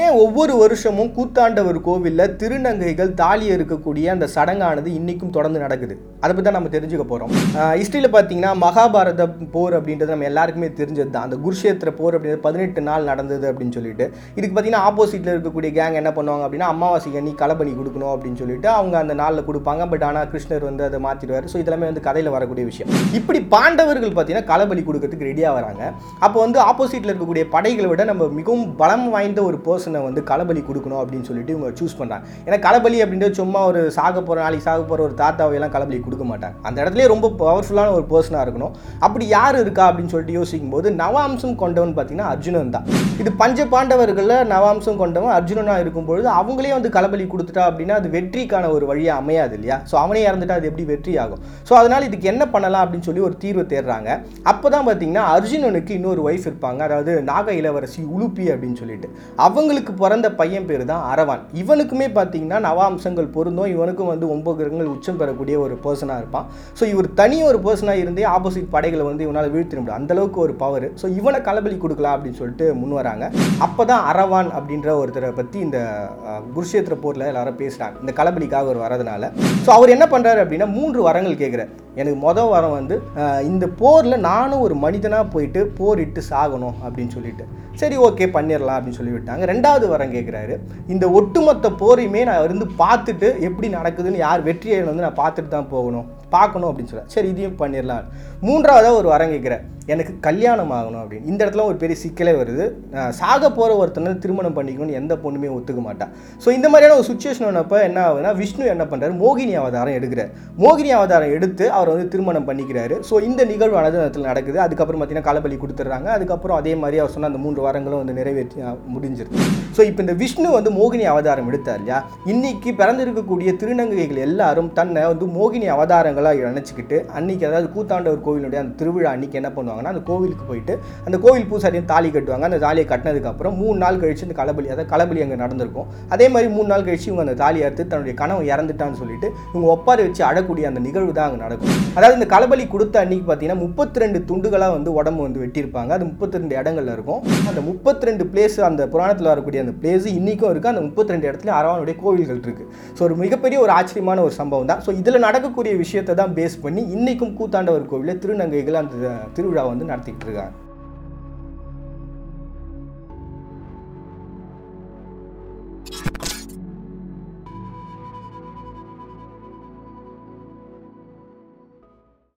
ஏன் ஒவ்வொரு வருஷமும் கூத்தாண்டவர் கோவிலில் திருநங்கைகள் தாலி இருக்கக்கூடிய அந்த சடங்கானது இன்றைக்கும் தொடர்ந்து நடக்குது. அதை பற்றி தான் நம்ம தெரிஞ்சுக்க போகிறோம் ஹிஸ்ட்ரியில் பார்த்தீங்கன்னா மகாபாரத போர் அப்படின்றது நம்ம எல்லாருக்குமே தெரிஞ்சது தான் அந்த குருஷேத்திர போர் அப்படின்றது பதினெட்டு நாள் நடந்தது அப்படின்னு சொல்லிட்டு இதுக்கு பார்த்தீங்கன்னா ஆப்போசிட்டில் இருக்கக்கூடிய கேங் என்ன பண்ணுவாங்க அப்படின்னா அமாவாசை அன்னி களப்பணி கொடுக்கணும் அப்படின்னு சொல்லிட்டு அவங்க அந்த நாளில் கொடுப்பாங்க. பட் ஆனால் கிருஷ்ணர் வந்து அதை மாற்றிடுவார் ஸோ இதெல்லாமே வந்து கதையில் வரக்கூடிய விஷயம். இப்படி பாண்டவர்கள் பார்த்தீங்கன்னா களபலி கொடுக்கறதுக்கு ரெடியாக வராங்க. அப்போ வந்து ஆப்போசிட்டில் இருக்கக்கூடிய படைகளை விட நம்ம மிகவும் பலம் வாய்ந்த ஒரு பர்சன் வந்து களபலி கொடுக்கணும் அப்படின்னு சொல்லிட்டு இவங்க சூஸ் பண்ணுறாங்க ஏன்னா களபலி அப்படின்றது சும்மா ஒரு சாக போகிற நாளைக்கு சாக போகிற ஒரு தாத்தாவையெல்லாம் களபலி கொடுக்க மாட்டாங்க. அந்த இடத்துலயே ரொம்ப பவர்ஃபுல்லான ஒரு பர்சனாக இருக்கணும். அப்படி யார் இருக்கா அப்படின்னு சொல்லிட்டு யோசிக்கும் போது நவாம்சம் கொண்டவன் பார்த்தீங்கன்னா அர்ஜுனன் தான். இது பஞ்ச பாண்டவர்களில் நவாம்சம் கொண்டவன் அர்ஜுனனாக இருக்கும்பொழுது அவங்களே வந்து களபலி கொடுத்துட்டா அப்படின்னா அது வெற்றிக்கான ஒரு வழியாக அமையாது இல்லையா? ஸோ அவனே இறந்துட்டா அது எப்படி வெற்றி ஆகும் ஸோ அதனால் இதுக்கு என்ன பண்ணலாம் அப்படின்னு சொல்லி ஒரு தீர்வு தேடுறாங்க. அப்போ தான் பார்த்தீங்கன்னா அர்ஜுனனுக்கு இன்னொரு ஒய்ஃப் இருப்பாங்க. அதாவது நாக இளவரசி உலுப்பி அப்படின்னு சொல்லிட்டு. அவங்களுக்கு பிறந்த பையன் பேர் தான் அரவான். இவனுக்குமே பார்த்தீங்கன்னா நவாம்சங்கள் பொருந்தும். இவனுக்கும் வந்து ஒன்பது கிரகங்கள் உச்சம் பெறக்கூடிய ஒரு பர்சனாக இருப்பான். ஸோ இவர் தனி ஒரு பர்சனாக இருந்தே ஆப்போசிட் படைகளை வந்து இவனால் வீழ்த்திட முடியும். அந்தளவுக்கு ஒரு பவர் ஸோ இவனை களபலி கொடுக்கலாம் அப்படின்னு சொல்லிட்டு முன் வராங்க. அப்போ தான் அரவான் அப்படின்ற ஒருத்தரை பற்றி இந்த குருஷேத்திர போரில் எல்லாரும் பேசுகிறாங்க இந்த களபலிக்காக அவர் வரதுனால ஸோ அவர் என்ன பண்ணுறாரு அப்படின்னா மூன்று வரங்கள் கேட்குறாரு எனக்கு மொதல் வரம் வந்து இந்த போரில் நானும் ஒரு மனிதனாக போயிட்டு போரிட்டு சாகணும் அப்படின்னு சொல்லிட்டு. சரி ஓகே பண்ணிடலாம் அப்படின்னு சொல்லி விட்டாங்க. ரெண்டாவது வரம் கேட்குறாரு இந்த ஒட்டுமொத்த போரையுமே நான் இருந்து பார்த்துட்டு எப்படி நடக்குதுன்னு யார் வெற்றியை வந்து நான் பார்த்துட்டு தான் போகணும். பார்க்கணும் அப்படின்னு சொல்ல சரி இதையும் பண்ணிடலாம். மூன்றாவதாக ஒரு வரம் கேட்குறேன். எனக்கு கல்யாணம் ஆகணும் அப்படின்னு. இந்த இடத்துல ஒரு பெரிய சிக்கலே வருது. சாக போகிற ஒருத்தனை திருமணம் பண்ணிக்கணும்னு எந்த பொண்ணுமே ஒத்துக்க மாட்டான் ஸோ இந்த மாதிரியான ஒரு சுச்சுவேஷன் ஒன்றப்போ என்ன ஆகுதுன்னா விஷ்ணு என்ன பண்ணுறாரு மோகினி அவதாரம் எடுக்கிறார். மோகினி அவதாரம் எடுத்து அவர் வந்து திருமணம் பண்ணிக்கிறாரு. ஸோ இந்த நிகழ்வானது இடத்துல நடக்குது. அதுக்கப்புறம் பார்த்தீங்கன்னா களபலி கொடுத்துட்றாங்க. அதுக்கப்புறம் அதே மாதிரி அவர் சொன்ன அந்த மூன்று வாரங்களும் வந்து நிறைவேற்றி முடிஞ்சிருக்கு முடிஞ்சிருது. ஸோ இப்போ இந்த விஷ்ணு வந்து மோகினி அவதாரம் எடுத்தார் இல்லையா? இன்னைக்கு பிறந்திருக்கக்கூடிய திருநங்கைகள் எல்லாரும் தன்னை வந்து மோகினி அவதாரங்கள் அவதாரங்களாக நினச்சிக்கிட்டு அன்னைக்கு அதாவது கூத்தாண்டவர் கோவிலுடைய அந்த திருவிழா அன்னைக்கு என்ன பண்ணுவாங்கன்னா அந்த கோவிலுக்கு போயிட்டு அந்த கோவில் பூசாரியும் தாலி கட்டுவாங்க. அந்த தாலியை கட்டினதுக்கப்புறம் மூணு நாள் கழிச்சு அந்த களபலி அதாவது களபலி அங்கே நடந்திருக்கும். அதே மாதிரி மூணு நாள் கழிச்சு இவங்க அந்த தாலி அறுத்து தன்னுடைய கனவு இறந்துட்டான்னு சொல்லிட்டு இவங்க ஒப்பாரி வச்சு அழக்கூடிய அந்த நிகழ்வு தான் அங்கே நடக்கும். அதாவது இந்த களபலி கொடுத்த அன்னைக்கு பார்த்தீங்கன்னா முப்பத்தி ரெண்டு துண்டுகளாக வந்து உடம்பு வந்து வெட்டியிருப்பாங்க. அது முப்பத்தி ரெண்டு இடங்கள்ல இருக்கும். அந்த முப்பத்தி ரெண்டு பிளேஸ் அந்த புராணத்தில் வரக்கூடிய அந்த பிளேஸ் இன்றைக்கும் இருக்குது அந்த முப்பத்தி ரெண்டு இடத்துல அரவானுடைய கோவில்கள் இருக்குது ஸோ ஒரு மிகப்பெரிய ஒரு ஆச்சரியமான ஒரு சம்பவம் தான். ஸோ இதில் நடக்கக்கூடிய விஷயத்தை தான் பேஸ் பண்ணி இன்றைக்கும் கூத்தாண்டவர் கோவிலில் திருநங்கைகள் அந்த திருவிழா வந்து நடத்திக்கிட்டு இருக்காங்க.